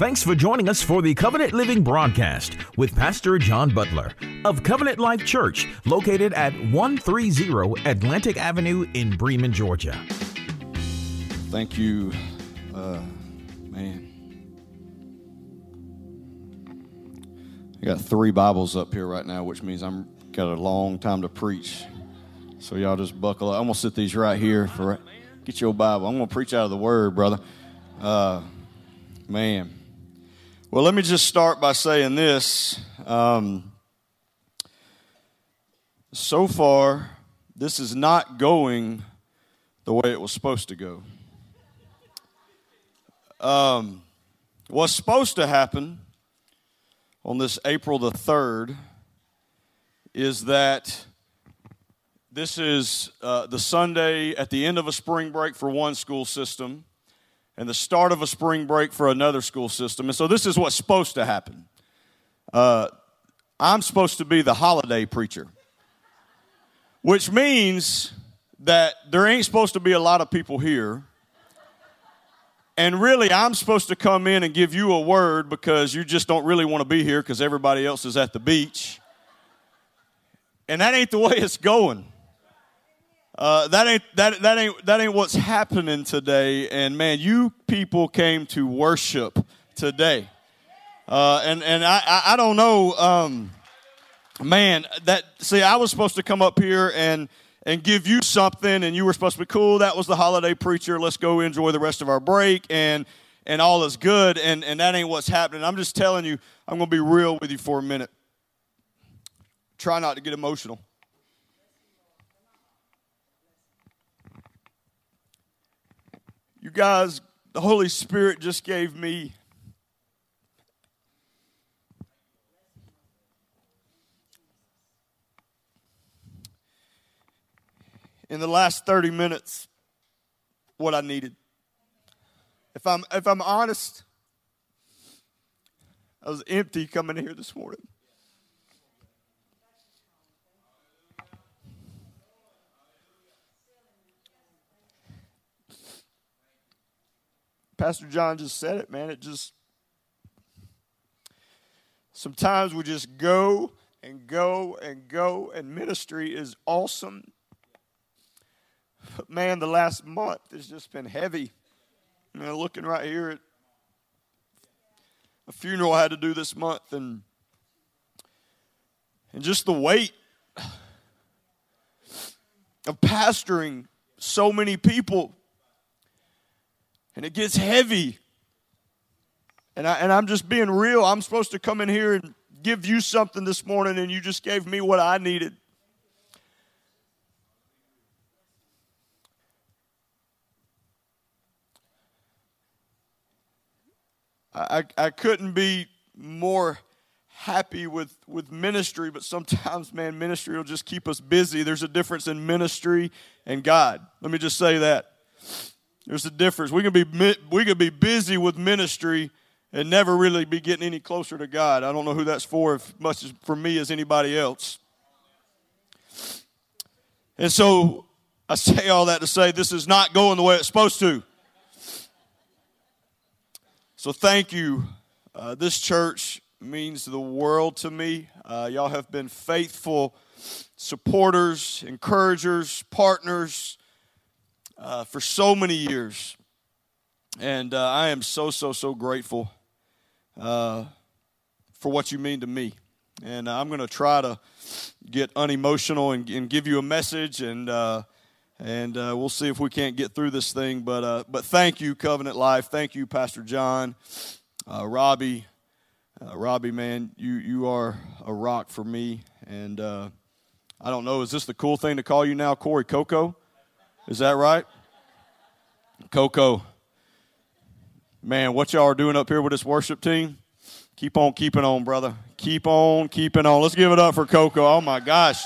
Thanks for joining us for the Covenant Living broadcast with Pastor John Butler of Covenant Life Church, located at 130 Atlantic Avenue in Bremen, Georgia. Thank you, uh, man. I got three Bibles up here right now, which means I'm got a long time to preach. So y'all just buckle up. I'm gonna sit these right here for. Get your Bible. I'm gonna preach out of the Word, brother. Uh, man. Well, let me just start by saying this. Um, so far, this is not going the way it was supposed to go. Um, what's supposed to happen on this April the 3rd is that this is uh, the Sunday at the end of a spring break for one school system and the start of a spring break for another school system. And so this is what's supposed to happen. Uh, I'm supposed to be the holiday preacher, which means that there ain't supposed to be a lot of people here. And really, I'm supposed to come in and give you a word because you just don't really want to be here because everybody else is at the beach. And that ain't the way it's going. Uh, that ain't that that ain't that ain't what's happening today. And man, you people came to worship today. Uh, and and I, I, I don't know, um, man. That see, I was supposed to come up here and and give you something, and you were supposed to be cool. That was the holiday preacher. Let's go enjoy the rest of our break, and and all is good. And and that ain't what's happening. I'm just telling you. I'm to be real with you for a minute. Try not to get emotional. You guys, the Holy Spirit just gave me in the last 30 minutes what I needed. If I'm if I'm honest, I was empty coming here this morning. Pastor John just said it, man. It just, sometimes we just go and go and go, and ministry is awesome. But man, the last month has just been heavy. You know, looking right here at a funeral I had to do this month, and and just the weight of pastoring so many people and it gets heavy. And, I, and I'm just being real. I'm supposed to come in here and give you something this morning, and you just gave me what I needed. I, I couldn't be more happy with, with ministry, but sometimes, man, ministry will just keep us busy. There's a difference in ministry and God. Let me just say that. There's a difference. We can be we can be busy with ministry and never really be getting any closer to God. I don't know who that's for, as much as for me as anybody else. And so I say all that to say this is not going the way it's supposed to. So thank you. Uh, this church means the world to me. Uh, y'all have been faithful supporters, encouragers, partners uh, for so many years. And uh, I am so, so, so grateful uh, for what you mean to me. And uh, I'm going to try to get unemotional and, and, give you a message, and uh, and uh, we'll see if we can't get through this thing. But but thank you, Covenant Life. Thank you, Pastor John, Robbie, Robbie. Man, you you are a rock for me. And I don't know, is this the cool thing to call you now, Corey Coco? Is that right? Coco. Man, what y'all are doing up here with this worship team? Keep on keeping on, brother. Keep on keeping on. Let's give it up for Coco. Oh my gosh.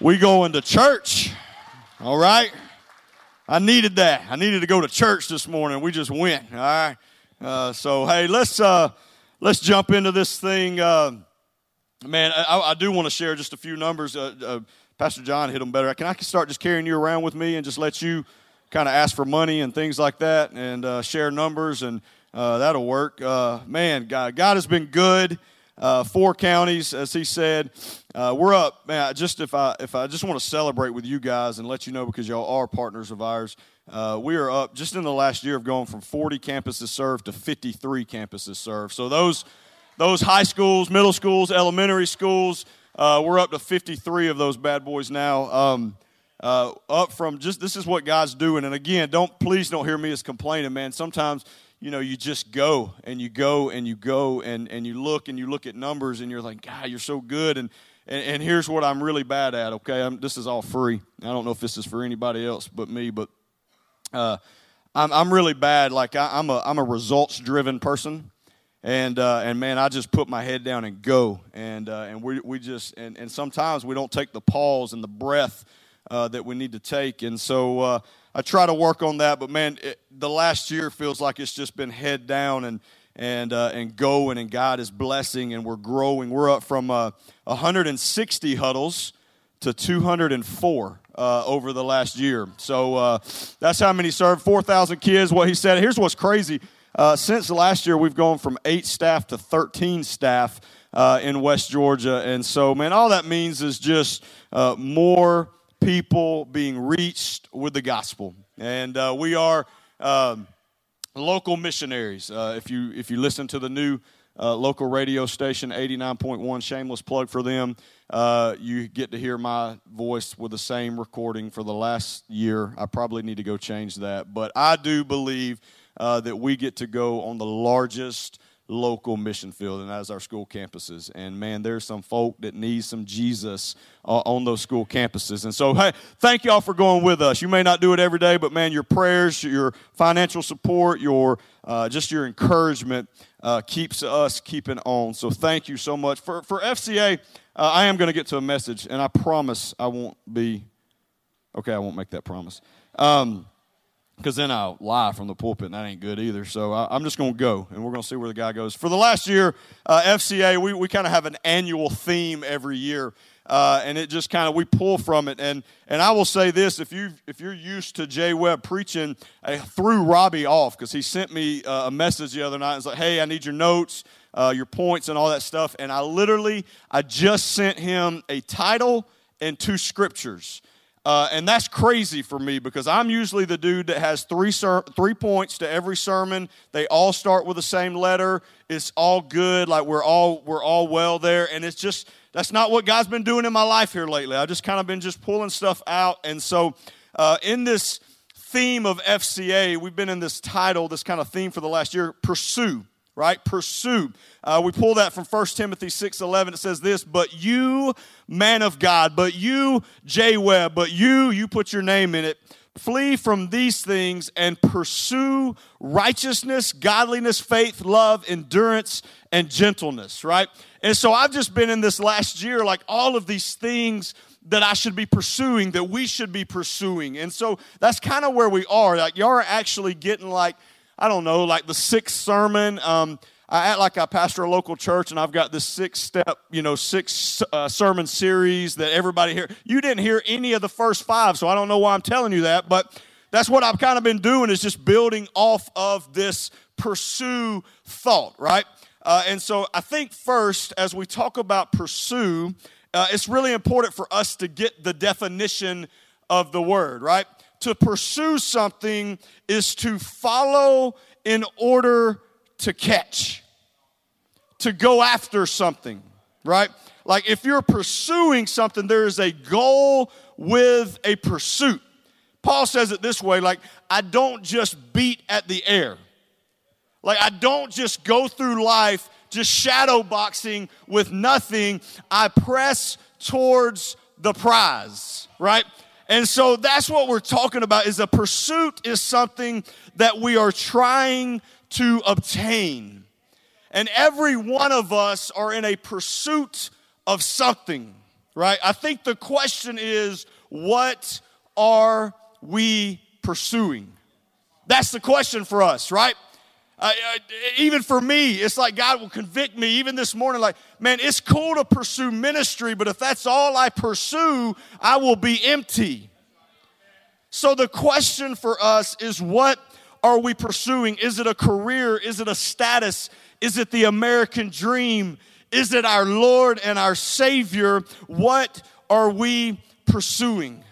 We going to church. All right. I needed that. I needed to go to church this morning. We just went. All right. Uh, so hey, let's uh, let's jump into this thing. Uh, man, I, I do want to share just a few numbers. Uh, uh, Pastor John hit them better. Can I start just carrying you around with me and just let you kind of ask for money and things like that and uh, share numbers and that'll work. man, God, God has been good uh, four counties, as he said. Uh, we're up, man. Just if I if I just want to celebrate with you guys and let you know because y'all are partners of ours. Uh, we are up just in the last year of going from 40 campuses served to 53 campuses served. So those those high schools, middle schools, elementary schools, uh, we're up to 53 of those bad boys now. Um, uh, up from just this is what God's doing. And again, don't please don't hear me as complaining, man. Sometimes you know, you just go and you go and you go and, and you look and you look at numbers and you're like, God, you're so good. And, and, and here's what I'm really bad at, okay? I'm, this is all free. I don't know if this is for anybody else but me, but uh, I'm, I'm really bad. Like, I, am a, I'm a results driven person. And, uh, and man, I just put my head down and go. And, uh, and we, we just, and, and sometimes we don't take the pause and the breath uh, that we need to take. And so, uh, I try to work on that, but man, it, the last year feels like it's just been head down and and uh, and going, and God is blessing, and we're growing. We're up from uh, 160 huddles to 204 uh, over the last year. So that's how many served. 4,000 kids. What he said. Here's what's crazy. Uh, since last year, we've gone from eight staff to 13 staff uh, in West Georgia, and so man, all that means is just more people being reached with the gospel. And uh, we are um, local missionaries. Uh, if, you, if you listen to the new uh, local radio station, 89.1, shameless plug for them, uh, you get to hear my voice with the same recording for the last year. I probably need to go change that. But I do believe uh, that we get to go on the largest local mission field, and that is our school campuses. And man, there's some folk that need some Jesus uh, on those school campuses. And so, hey, thank y'all for going with us. You may not do it every day, but man, your prayers, your financial support, your uh, just your encouragement uh, keeps us keeping on. So, thank you so much for for FCA. Uh, I am going to get to a message, and I promise I won't be. Okay, I won't make that promise. Um, because then I'll lie from the pulpit, and that ain't good either. So I, am just going to go, and we're going to see where the guy goes. For the last year, uh, FCA, we, we kind of have an annual theme every year. Uh, and it just kind of we pull from it and and I will say this if you if you're used to Jay Webb preaching I threw Robbie off because he sent me uh, a message the other night was like hey I need your notes uh, your points and all that stuff and I literally I just sent him a title and two scriptures uh, and that's crazy for me because I'm usually the dude that has three ser- three points to every sermon. They all start with the same letter. It's all good. Like we're all we're all well there. And it's just that's not what God's been doing in my life here lately. I've just kind of been just pulling stuff out. And so uh, in this theme of FCA, we've been in this title, this kind of theme for the last year: pursue right? Pursue. Uh, we pull that from 1 Timothy 6.11. It says this, but you, man of God, but you, J. Webb, but you, you put your name in it, flee from these things and pursue righteousness, godliness, faith, love, endurance, and gentleness, right? And so I've just been in this last year, like all of these things that I should be pursuing, that we should be pursuing. And so that's kind of where we are. Like, y'all are actually getting like, I don't know, like the sixth sermon. Um, I act like I pastor a local church and I've got this six step, you know, six uh, sermon series that everybody here. You didn't hear any of the first five, so I don't know why I'm telling you that, but that's what I've kind of been doing is just building off of this pursue thought, right? Uh, and so I think first, as we talk about pursue, uh, it's really important for us to get the definition of the word, right? To pursue something is to follow in order to catch, to go after something, right? Like if you're pursuing something, there is a goal with a pursuit. Paul says it this way like, I don't just beat at the air. Like, I don't just go through life just shadow boxing with nothing. I press towards the prize, right? And so that's what we're talking about is a pursuit is something that we are trying to obtain. And every one of us are in a pursuit of something, right? I think the question is, what are we pursuing? That's the question for us, right? Uh, uh, even for me, it's like God will convict me. Even this morning, like, man, it's cool to pursue ministry, but if that's all I pursue, I will be empty. So the question for us is what are we pursuing? Is it a career? Is it a status? Is it the American dream? Is it our Lord and our Savior? What are we pursuing?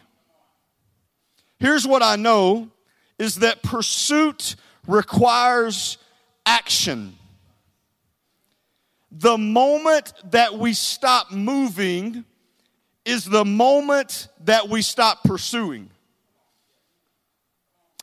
Here's what I know is that pursuit requires action. The moment that we stop moving is the moment that we stop pursuing.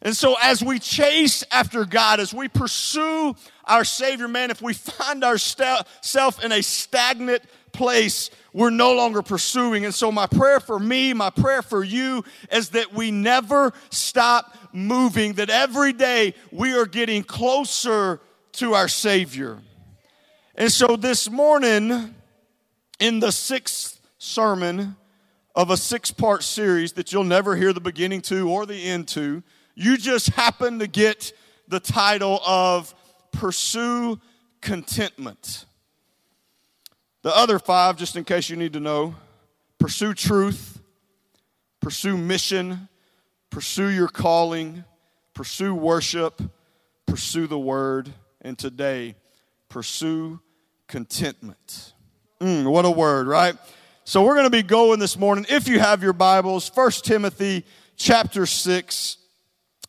And so, as we chase after God, as we pursue our Savior, man, if we find ourselves in a stagnant place, we're no longer pursuing. And so, my prayer for me, my prayer for you is that we never stop moving, that every day we are getting closer to our Savior. And so, this morning, in the sixth sermon of a six part series that you'll never hear the beginning to or the end to, you just happen to get the title of Pursue Contentment. The other five, just in case you need to know pursue truth, pursue mission, pursue your calling, pursue worship, pursue the word, and today, pursue contentment. Mm, what a word, right? So we're going to be going this morning, if you have your Bibles, First Timothy chapter 6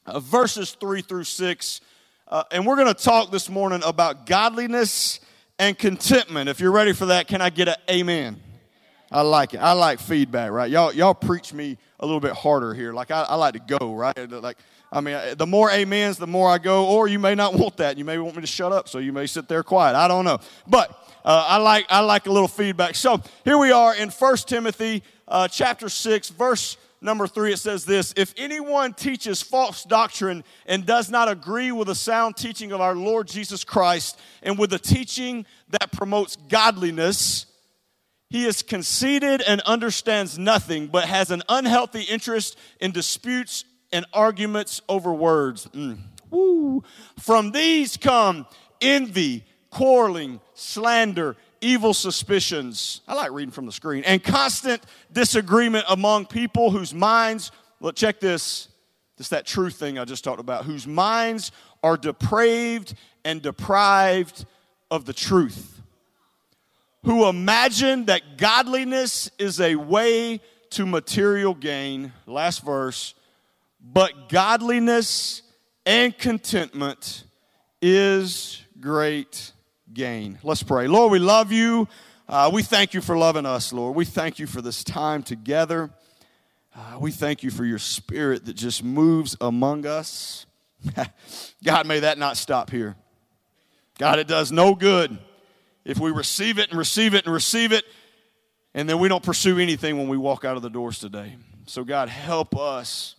uh, verses 3 through 6. Uh, and we're going to talk this morning about godliness and contentment. If you're ready for that, can I get an amen? I like it. I like feedback, right? Y'all, y'all preach me a little bit harder here. Like I, I like to go, right? Like I mean, the more amens, the more I go. Or you may not want that. You may want me to shut up, so you may sit there quiet. I don't know, but uh, I like I like a little feedback. So here we are in First Timothy uh, chapter six, verse number three, it says this If anyone teaches false doctrine and does not agree with the sound teaching of our Lord Jesus Christ and with the teaching that promotes godliness, he is conceited and understands nothing, but has an unhealthy interest in disputes and arguments over words. Mm. Woo. From these come envy, quarreling, slander evil suspicions. I like reading from the screen. And constant disagreement among people whose minds, look, check this. It's that truth thing I just talked about, whose minds are depraved and deprived of the truth. Who imagine that godliness is a way to material gain. Last verse. But godliness and contentment is great gain. Let's pray. Lord, we love you. Uh, we thank you for loving us, Lord. We thank you for this time together. Uh, we thank you for your spirit that just moves among us. God, may that not stop here. God, it does no good if we receive it and receive it and receive it, and then we don't pursue anything when we walk out of the doors today. So, God, help us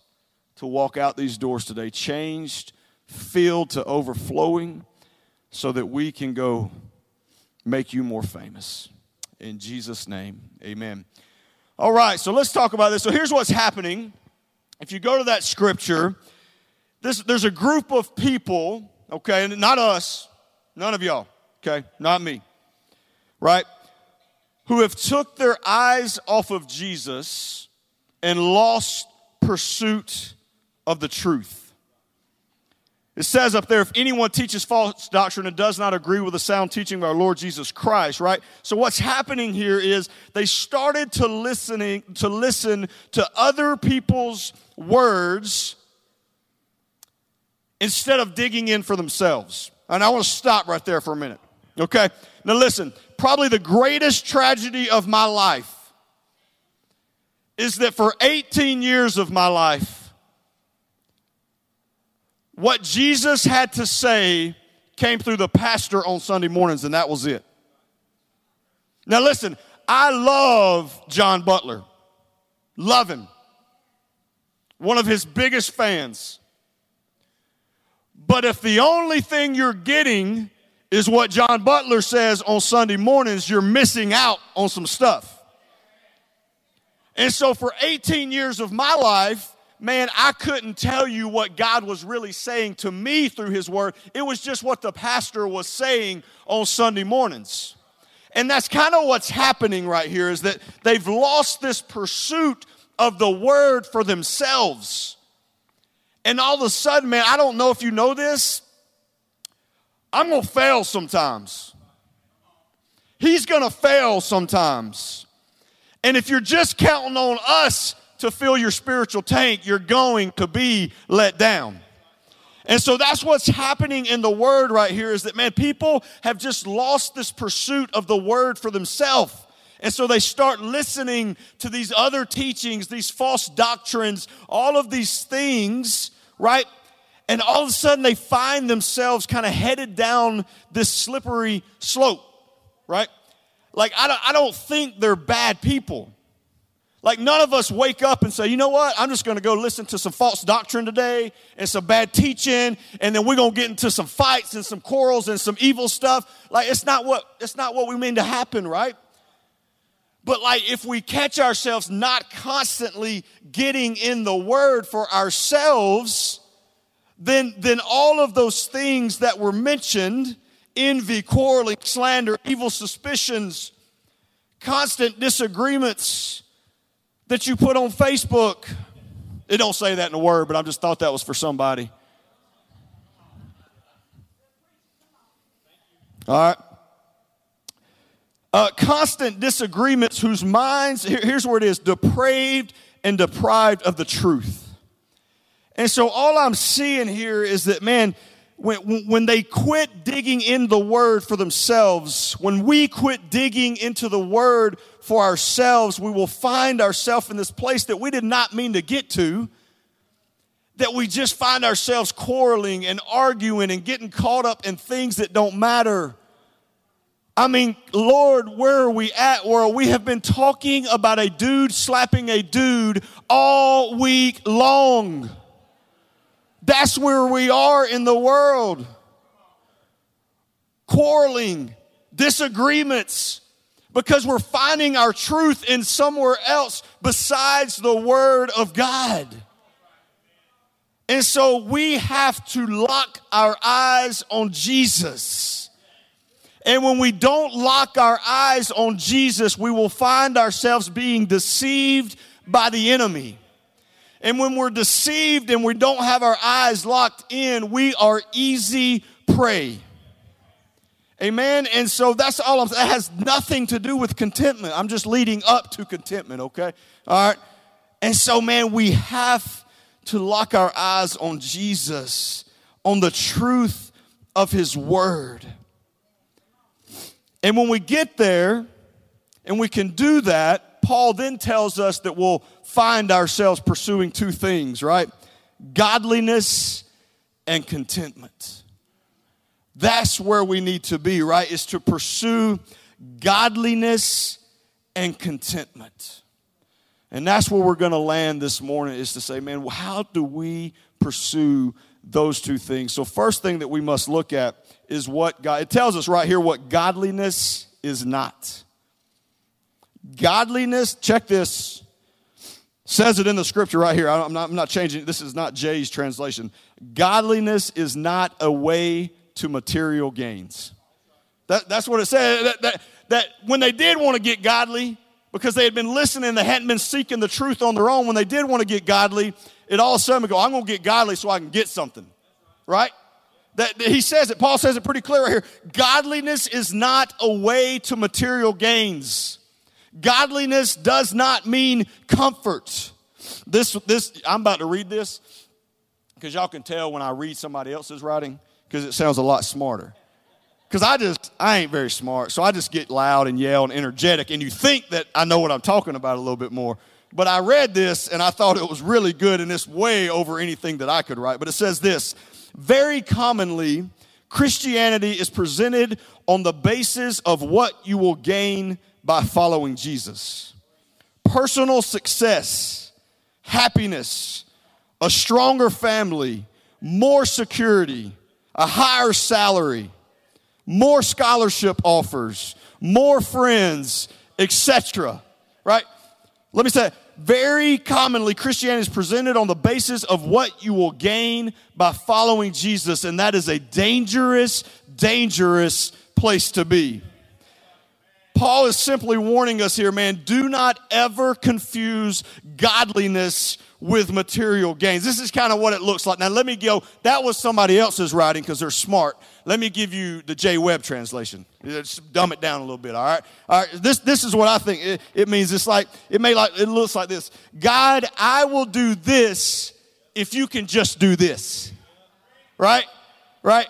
to walk out these doors today changed, filled to overflowing so that we can go make you more famous. In Jesus' name, amen. All right, so let's talk about this. So here's what's happening. If you go to that scripture, this, there's a group of people, okay, and not us, none of y'all, okay, not me, right, who have took their eyes off of Jesus and lost pursuit of the truth. It says up there, if anyone teaches false doctrine and does not agree with the sound teaching of our Lord Jesus Christ, right? So what's happening here is they started to listening to listen to other people's words instead of digging in for themselves. And I want to stop right there for a minute. Okay? Now listen, probably the greatest tragedy of my life is that for 18 years of my life, what Jesus had to say came through the pastor on Sunday mornings, and that was it. Now, listen, I love John Butler. Love him. One of his biggest fans. But if the only thing you're getting is what John Butler says on Sunday mornings, you're missing out on some stuff. And so for 18 years of my life, man, I couldn't tell you what God was really saying to me through His Word. It was just what the pastor was saying on Sunday mornings. And that's kind of what's happening right here is that they've lost this pursuit of the Word for themselves. And all of a sudden, man, I don't know if you know this, I'm gonna fail sometimes. He's gonna fail sometimes. And if you're just counting on us to fill your spiritual tank, you're going to be let down. And so that's what's happening in the word right here is that, man, people have just lost this pursuit of the word for themselves. And so they start listening to these other teachings, these false doctrines, all of these things, right? And all of a sudden they find themselves kind of headed down this slippery slope, right? Like, I don't, I don't think they're bad people. Like, none of us wake up and say, you know what? I'm just going to go listen to some false doctrine today and some bad teaching, and then we're going to get into some fights and some quarrels and some evil stuff. Like, it's not what, it's not what we mean to happen, right? But like if we catch ourselves not constantly getting in the word for ourselves, then then all of those things that were mentioned, envy, quarreling, slander, evil suspicions, constant disagreements that you put on Facebook. It don't say that in a word, but I just thought that was for somebody. All right. Uh, constant disagreements whose minds, here, here's where it is depraved and deprived of the truth. And so all I'm seeing here is that, man, when, when they quit digging in the word for themselves, when we quit digging into the word for ourselves, we will find ourselves in this place that we did not mean to get to. That we just find ourselves quarreling and arguing and getting caught up in things that don't matter. I mean, Lord, where are we at? Where we have been talking about a dude slapping a dude all week long. That's where we are in the world. Quarreling, disagreements, because we're finding our truth in somewhere else besides the Word of God. And so we have to lock our eyes on Jesus. And when we don't lock our eyes on Jesus, we will find ourselves being deceived by the enemy. And when we're deceived and we don't have our eyes locked in, we are easy prey. Amen. And so that's all I'm. That has nothing to do with contentment. I'm just leading up to contentment, okay? All right. And so, man, we have to lock our eyes on Jesus, on the truth of his word. And when we get there and we can do that, Paul then tells us that we'll find ourselves pursuing two things, right? Godliness and contentment. That's where we need to be, right? Is to pursue godliness and contentment. And that's where we're going to land this morning is to say, man, how do we pursue those two things? So, first thing that we must look at is what God, it tells us right here what godliness is not. Godliness, check this, says it in the scripture right here. I'm not, I'm not changing This is not Jay's translation. Godliness is not a way to material gains. That, that's what it said. That, that, that when they did want to get godly, because they had been listening, they hadn't been seeking the truth on their own. When they did want to get godly, it all of a sudden go, I'm going to get godly so I can get something. Right? That, he says it, Paul says it pretty clear right here. Godliness is not a way to material gains. Godliness does not mean comfort. This, this, I'm about to read this because y'all can tell when I read somebody else's writing because it sounds a lot smarter. Because I just, I ain't very smart, so I just get loud and yell and energetic, and you think that I know what I'm talking about a little bit more. But I read this and I thought it was really good, and it's way over anything that I could write. But it says this very commonly, Christianity is presented on the basis of what you will gain by following Jesus personal success, happiness, a stronger family, more security, a higher salary, more scholarship offers, more friends, etc. Right? Let me say, very commonly Christianity is presented on the basis of what you will gain by following Jesus, and that is a dangerous, dangerous place to be. Paul is simply warning us here, man, do not ever confuse godliness with material gains. This is kind of what it looks like. Now, let me go. That was somebody else's writing because they're smart. Let me give you the J. Webb translation. Just dumb it down a little bit. All right. All right. This this is what I think it, it means. It's like it may like it looks like this. God, I will do this if you can just do this. Right. Right.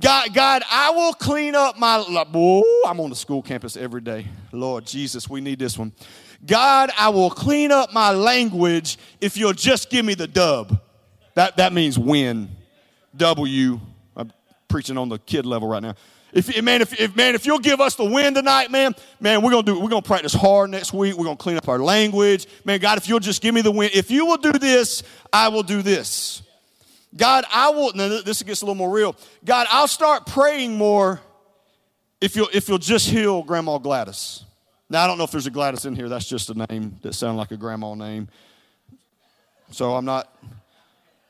God, God, I will clean up my. Whoa, I'm on the school campus every day. Lord Jesus, we need this one. God, I will clean up my language if you'll just give me the dub. That, that means win. W. I'm preaching on the kid level right now. If man, if, if man, if you'll give us the win tonight, man, man, we're gonna do. We're gonna practice hard next week. We're gonna clean up our language, man. God, if you'll just give me the win, if you will do this, I will do this. God, I will. Now this gets a little more real. God, I'll start praying more if you'll if you'll just heal Grandma Gladys. Now I don't know if there's a Gladys in here. That's just a name that sounds like a grandma name. So I'm not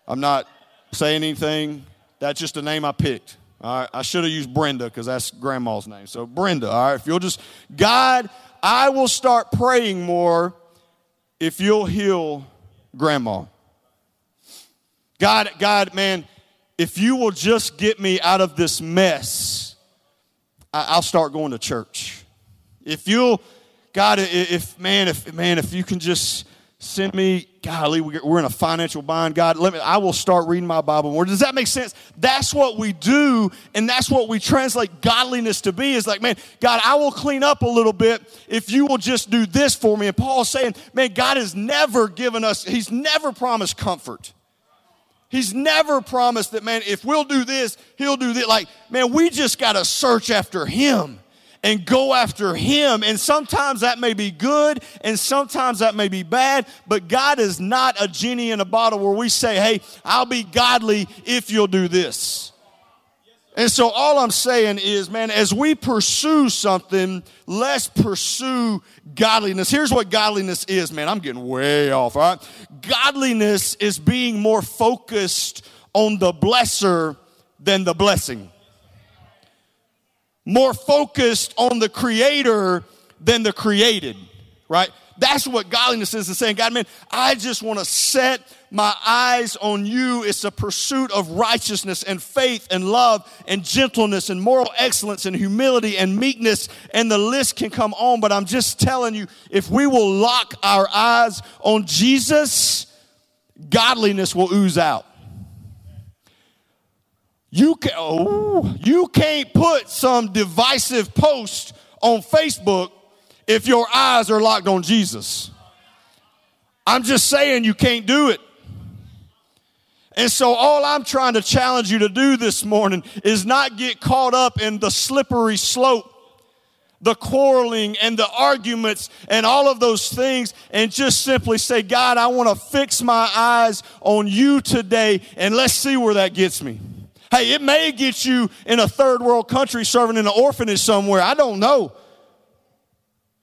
I'm not saying anything. That's just a name I picked. All right. I should have used Brenda because that's grandma's name. So Brenda. All right. If you'll just God, I will start praying more if you'll heal grandma. God, God, man, if you will just get me out of this mess, I'll start going to church. If you'll, God, if man, if man, if you can just send me, golly, we're in a financial bind. God, let me, I will start reading my Bible more. Does that make sense? That's what we do, and that's what we translate godliness to be. Is like, man, God, I will clean up a little bit if you will just do this for me. And Paul's saying, man, God has never given us, He's never promised comfort. He's never promised that, man, if we'll do this, he'll do this. Like, man, we just got to search after him and go after him. And sometimes that may be good and sometimes that may be bad, but God is not a genie in a bottle where we say, hey, I'll be godly if you'll do this. And so all I'm saying is, man, as we pursue something, let's pursue godliness. Here's what godliness is, man. I'm getting way off, all right? Godliness is being more focused on the blesser than the blessing. More focused on the creator than the created, right? That's what godliness is, is saying, God, man, I just want to set my eyes on you. It's a pursuit of righteousness and faith and love and gentleness and moral excellence and humility and meekness. And the list can come on, but I'm just telling you, if we will lock our eyes on Jesus, godliness will ooze out. You, can, oh, you can't put some divisive post on Facebook if your eyes are locked on Jesus. I'm just saying you can't do it. And so, all I'm trying to challenge you to do this morning is not get caught up in the slippery slope, the quarreling and the arguments and all of those things, and just simply say, God, I want to fix my eyes on you today, and let's see where that gets me. Hey, it may get you in a third world country serving in an orphanage somewhere. I don't know.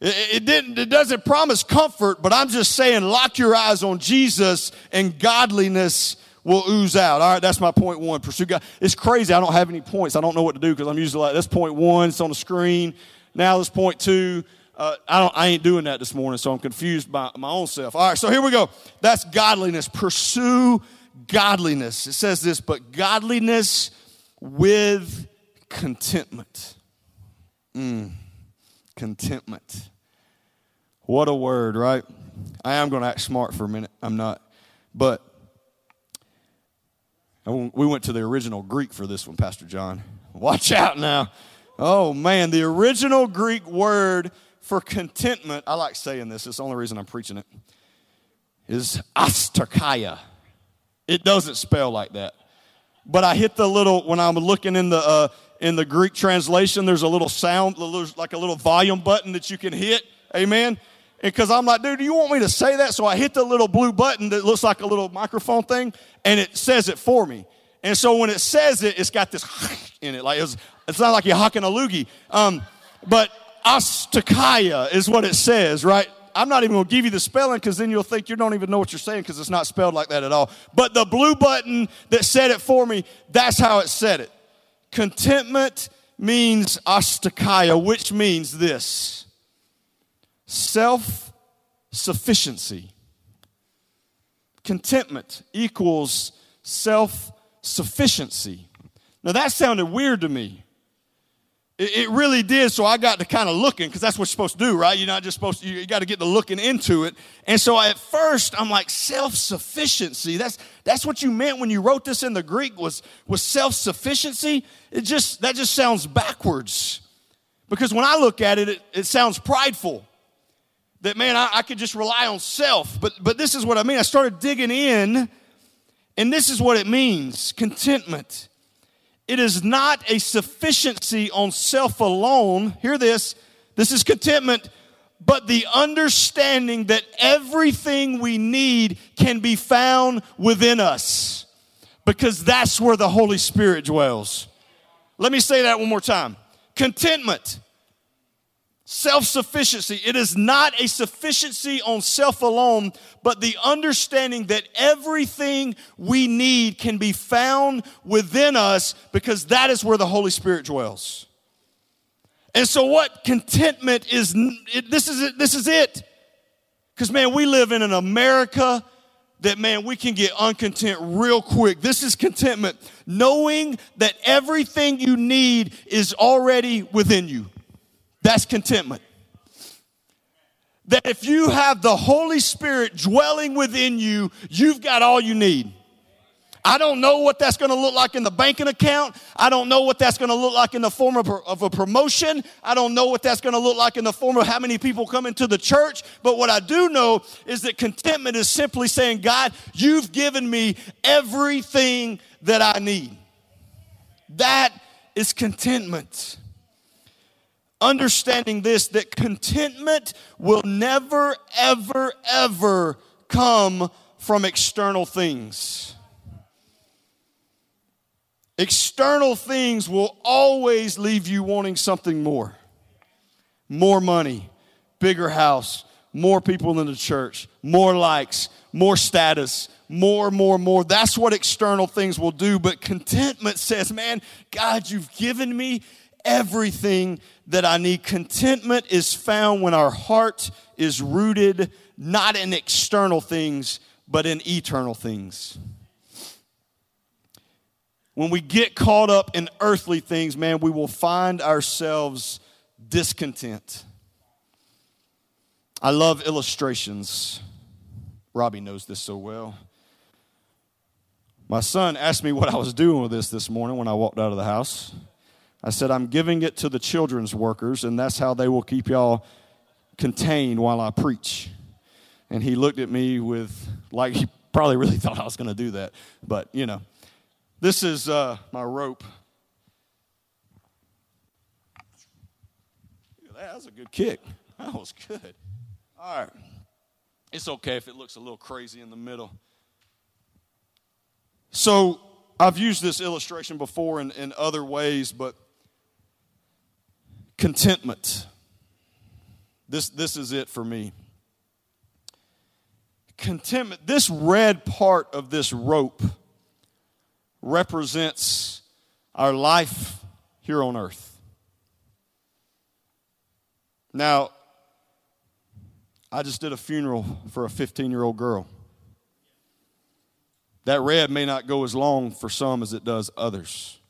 It, didn't, it doesn't promise comfort, but I'm just saying lock your eyes on Jesus and godliness will ooze out. All right, that's my point one. Pursue God. It's crazy. I don't have any points. I don't know what to do because I'm usually like, that's point one. It's on the screen. Now this point two. Uh, I don't. I ain't doing that this morning, so I'm confused by my own self. All right, so here we go. That's godliness. Pursue godliness. It says this, but godliness with contentment. Mm, contentment. What a word, right? I am going to act smart for a minute. I'm not. But we went to the original Greek for this one, Pastor John. Watch out now. Oh, man. The original Greek word for contentment, I like saying this, it's the only reason I'm preaching it, is astarkia. It doesn't spell like that. But I hit the little, when I'm looking in the, uh, in the Greek translation, there's a little sound, like a little volume button that you can hit. Amen because I'm like, dude, do you want me to say that? So I hit the little blue button that looks like a little microphone thing, and it says it for me. And so when it says it, it's got this in it. Like it's, it's not like you're hocking a loogie. Um, but astakaya is what it says, right? I'm not even going to give you the spelling because then you'll think you don't even know what you're saying because it's not spelled like that at all. But the blue button that said it for me, that's how it said it. Contentment means astakaya, which means this self sufficiency. Contentment equals self sufficiency. Now that sounded weird to me. It, it really did, so I got to kind of looking, because that's what you're supposed to do, right? You're not just supposed to, you, you got to get to looking into it. And so at first, I'm like, self-sufficiency. That's, that's what you meant when you wrote this in the Greek was, was self-sufficiency. It just, that just sounds backwards. Because when I look at it, it, it sounds prideful. That, man, I, I could just rely on self. But, but this is what I mean. I started digging in, and this is what it means contentment. It is not a sufficiency on self alone. Hear this. This is contentment, but the understanding that everything we need can be found within us because that's where the Holy Spirit dwells. Let me say that one more time. Contentment Self sufficiency. It is not a sufficiency on self alone, but the understanding that everything we need can be found within us because that is where the Holy Spirit dwells. And so, what contentment is, it, this is it. This is it. Because, man, we live in an America that, man, we can get uncontent real quick. This is contentment, knowing that everything you need is already within you. That's contentment. That if you have the Holy Spirit dwelling within you, you've got all you need. I don't know what that's going to look like in the banking account. I don't know what that's going to look like in the form of, of a promotion. I don't know what that's going to look like in the form of how many people come into the church. But what I do know is that contentment is simply saying, God, you've given me everything that I need. That is contentment understanding this that contentment will never, ever, ever come from external things. External things will always leave you wanting something more more money, bigger house, more people in the church, more likes, more status, more, more, more. That's what external things will do. But contentment says, man, God, you've given me everything that I need. Contentment is found when our heart is rooted not in external things, but in eternal things. When we get caught up in earthly things, man, we will find ourselves discontent. I love illustrations. Robbie knows this so well. My son asked me what I was doing with this this morning when I walked out of the house. I said, I'm giving it to the children's workers, and that's how they will keep y'all contained while I preach. And he looked at me with, like, he probably really thought I was going to do that. But, you know, this is uh, my rope. That was a good kick. That was good. All right. It's okay if it looks a little crazy in the middle. So, I've used this illustration before in, in other ways, but Contentment. This, this is it for me. Contentment. This red part of this rope represents our life here on earth. Now, I just did a funeral for a 15 year old girl. That red may not go as long for some as it does others.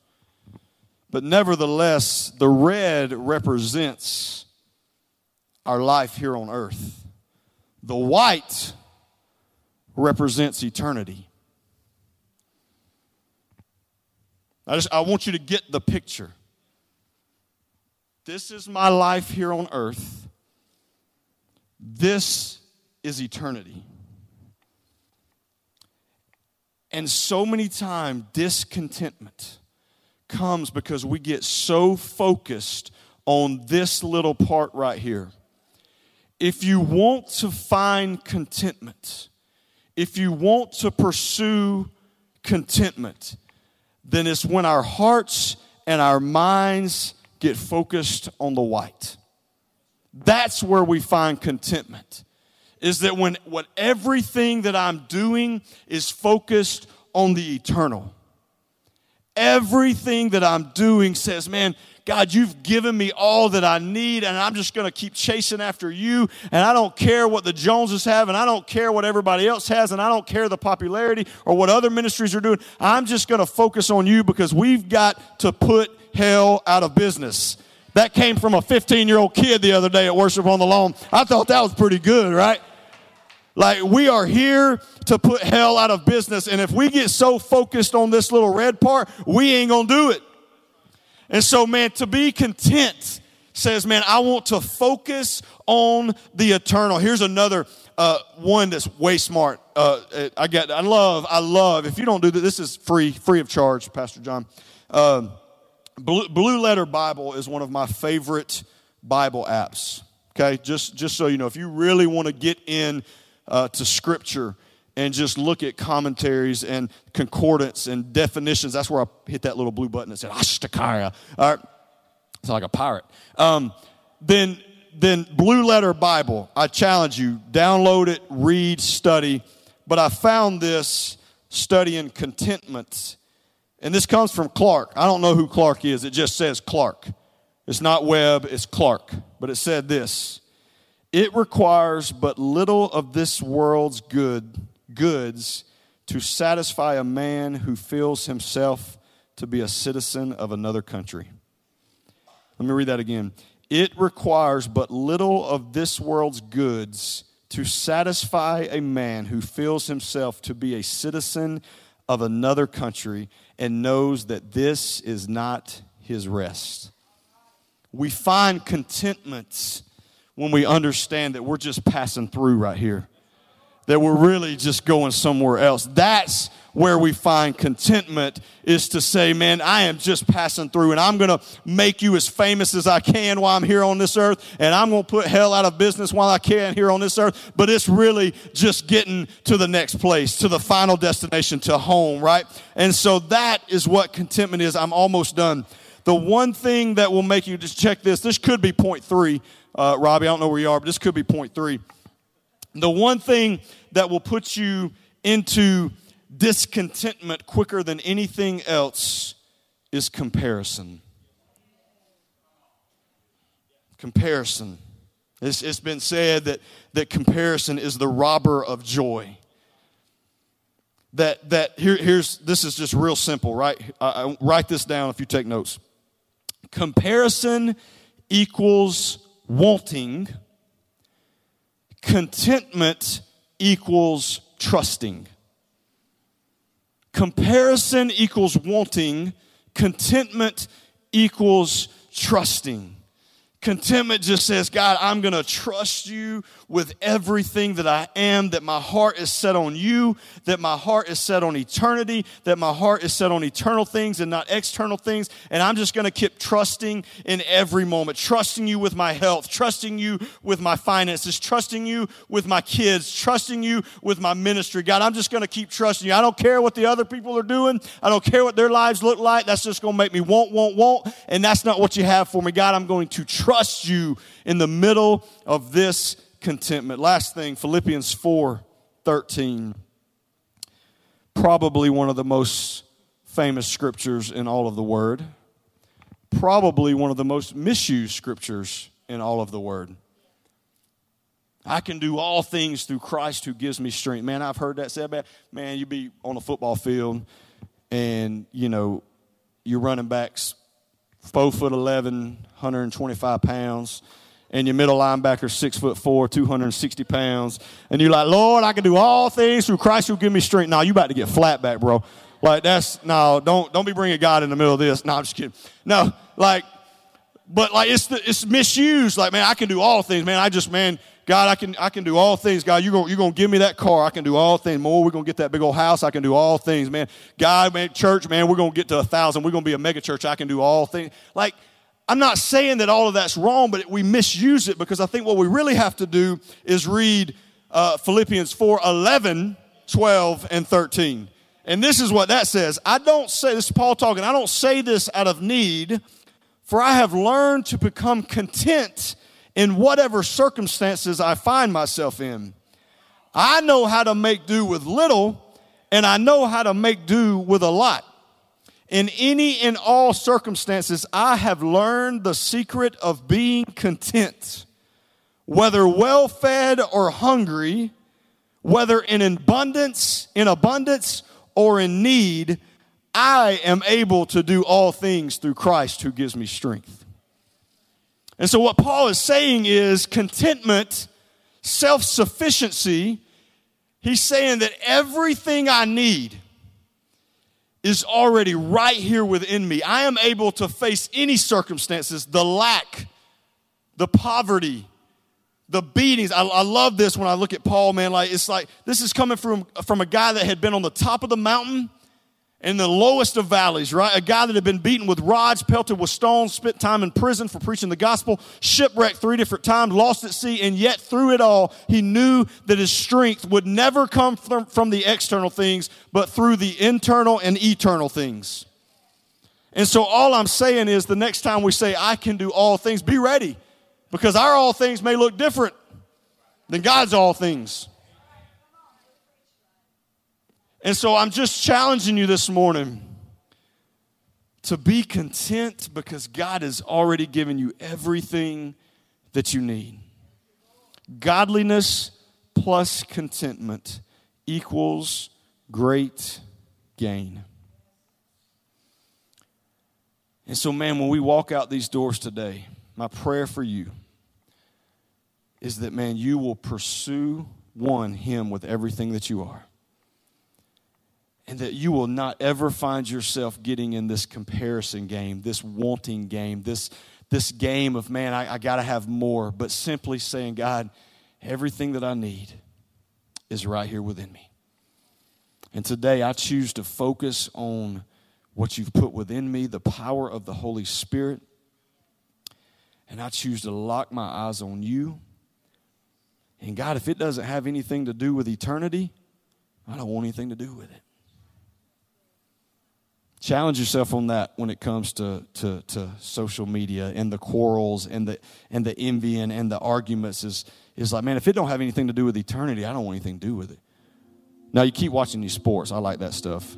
But nevertheless, the red represents our life here on earth. The white represents eternity. I just I want you to get the picture. This is my life here on earth. This is eternity. And so many times discontentment comes because we get so focused on this little part right here. If you want to find contentment, if you want to pursue contentment, then it's when our hearts and our minds get focused on the white. That's where we find contentment. is that when what everything that I'm doing is focused on the eternal. Everything that I'm doing says, man, God, you've given me all that I need, and I'm just going to keep chasing after you. And I don't care what the Joneses have, and I don't care what everybody else has, and I don't care the popularity or what other ministries are doing. I'm just going to focus on you because we've got to put hell out of business. That came from a 15 year old kid the other day at Worship on the Lawn. I thought that was pretty good, right? Like, we are here to put hell out of business. And if we get so focused on this little red part, we ain't gonna do it. And so, man, to be content says, man, I want to focus on the eternal. Here's another uh, one that's way smart. Uh, I get, I love, I love. If you don't do that, this is free, free of charge, Pastor John. Uh, Blue, Blue Letter Bible is one of my favorite Bible apps. Okay, just just so you know, if you really want to get in uh, to Scripture and just look at commentaries and concordance and definitions, that's where I hit that little blue button that said Ashtakaya. All right, it's like a pirate. Um, then then Blue Letter Bible. I challenge you, download it, read, study. But I found this studying contentment and this comes from Clark. I don't know who Clark is. It just says Clark. It's not Webb, it's Clark. But it said this It requires but little of this world's good goods to satisfy a man who feels himself to be a citizen of another country. Let me read that again. It requires but little of this world's goods to satisfy a man who feels himself to be a citizen of another country and knows that this is not his rest. We find contentment when we understand that we're just passing through right here, that we're really just going somewhere else. That's where we find contentment is to say, man, I am just passing through and I'm going to make you as famous as I can while I'm here on this earth. And I'm going to put hell out of business while I can here on this earth. But it's really just getting to the next place, to the final destination, to home, right? And so that is what contentment is. I'm almost done. The one thing that will make you just check this, this could be point three. Uh, Robbie, I don't know where you are, but this could be point three. The one thing that will put you into discontentment quicker than anything else is comparison. Comparison. It's, it's been said that, that comparison is the robber of joy. That, that here, here's this is just real simple, right? I, I, write this down if you take notes. Comparison equals wanting, contentment equals trusting. Comparison equals wanting, contentment equals trusting. Contentment just says, God, I'm going to trust you with everything that I am, that my heart is set on you, that my heart is set on eternity, that my heart is set on eternal things and not external things. And I'm just going to keep trusting in every moment, trusting you with my health, trusting you with my finances, trusting you with my kids, trusting you with my ministry. God, I'm just going to keep trusting you. I don't care what the other people are doing, I don't care what their lives look like. That's just going to make me want, want, want. And that's not what you have for me. God, I'm going to trust you in the middle of this contentment. Last thing, Philippians 4 13. Probably one of the most famous scriptures in all of the Word. Probably one of the most misused scriptures in all of the Word. I can do all things through Christ who gives me strength. Man, I've heard that said. Man, you be on a football field and, you know, your running backs four foot 11, 125 pounds, and your middle linebacker six foot four, 260 pounds, and you're like, Lord, I can do all things through Christ who give me strength. Now you about to get flat back, bro. Like that's no, don't don't be bringing God in the middle of this. No, I'm just kidding. No, like, but like it's the, it's misused. Like, man, I can do all things, man. I just man, God, I can, I can do all things. God, you're gonna you're gonna give me that car. I can do all things. More, we're to get that big old house. I can do all things, man. God, man, church, man, we're to get to a thousand. We're to be a mega church. I can do all things. Like, I'm not saying that all of that's wrong, but we misuse it because I think what we really have to do is read uh, Philippians 4 11, 12, and 13. And this is what that says. I don't say, this is Paul talking, I don't say this out of need, for I have learned to become content in whatever circumstances I find myself in. I know how to make do with little, and I know how to make do with a lot. In any and all circumstances, I have learned the secret of being content, whether well fed or hungry, whether in abundance, in abundance or in need, I am able to do all things through Christ who gives me strength. And so, what Paul is saying is contentment, self sufficiency. He's saying that everything I need is already right here within me. I am able to face any circumstances, the lack, the poverty, the beatings. I, I, love this when I look at Paul, man. Like it's like this is coming from, from a guy that had been on the top of the mountain in the lowest of valleys, right? A guy that had been beaten with rods, pelted with stones, spent time in prison for preaching the gospel, shipwrecked three different times, lost at sea, and yet through it all, he knew that his strength would never come from, from the external things, but through the internal and eternal things. And so all I'm saying is the next time we say, I can do all things, be ready. Because our all things may look different than God's all things. And so I'm just challenging you this morning to be content because God has already given you everything that you need. Godliness plus contentment equals great gain. And so, man, when we walk out these doors today, my prayer for you is that, man, you will pursue one, Him with everything that you are and that you will not ever find yourself getting in this comparison game, this wanting game, this, this game of, man, I, I got to have more, but simply saying, God, everything that I need is right here within me. And today I choose to focus on what you've put within me, the power of the Holy Spirit. And I choose to lock my eyes on you. And God, if it doesn't have anything to do with eternity, I don't want anything to do with it. Challenge yourself on that when it comes to, to, to social media and the quarrels and the, and the envying and the arguments is, is like, man, if it don't have anything to do with eternity, I don't want anything to do with it. Now, you keep watching these sports. I like that stuff.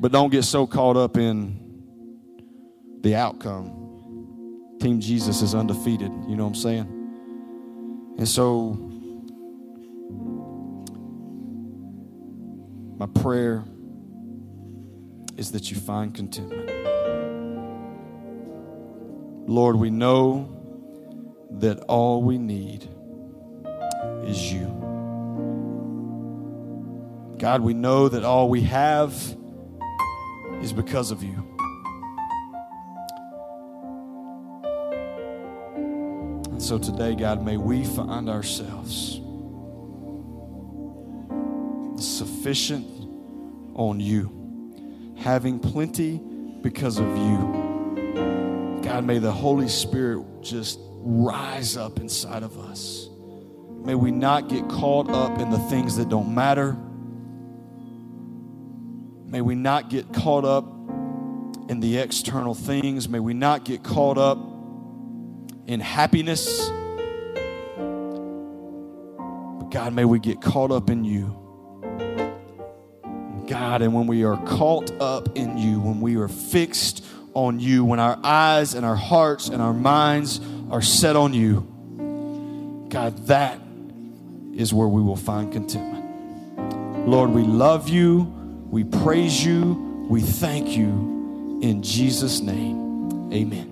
But don't get so caught up in the outcome. Team Jesus is undefeated. You know what I'm saying? And so, my prayer is that you find contentment. Lord, we know that all we need is you. God, we know that all we have is because of you. And so today, God, may we find ourselves sufficient on you having plenty because of you. God, may the Holy Spirit just rise up inside of us. May we not get caught up in the things that don't matter. May we not get caught up in the external things. May we not get caught up in happiness. But God, may we get caught up in you. God, and when we are caught up in you, when we are fixed on you, when our eyes and our hearts and our minds are set on you, God, that is where we will find contentment. Lord, we love you, we praise you, we thank you. In Jesus' name, amen.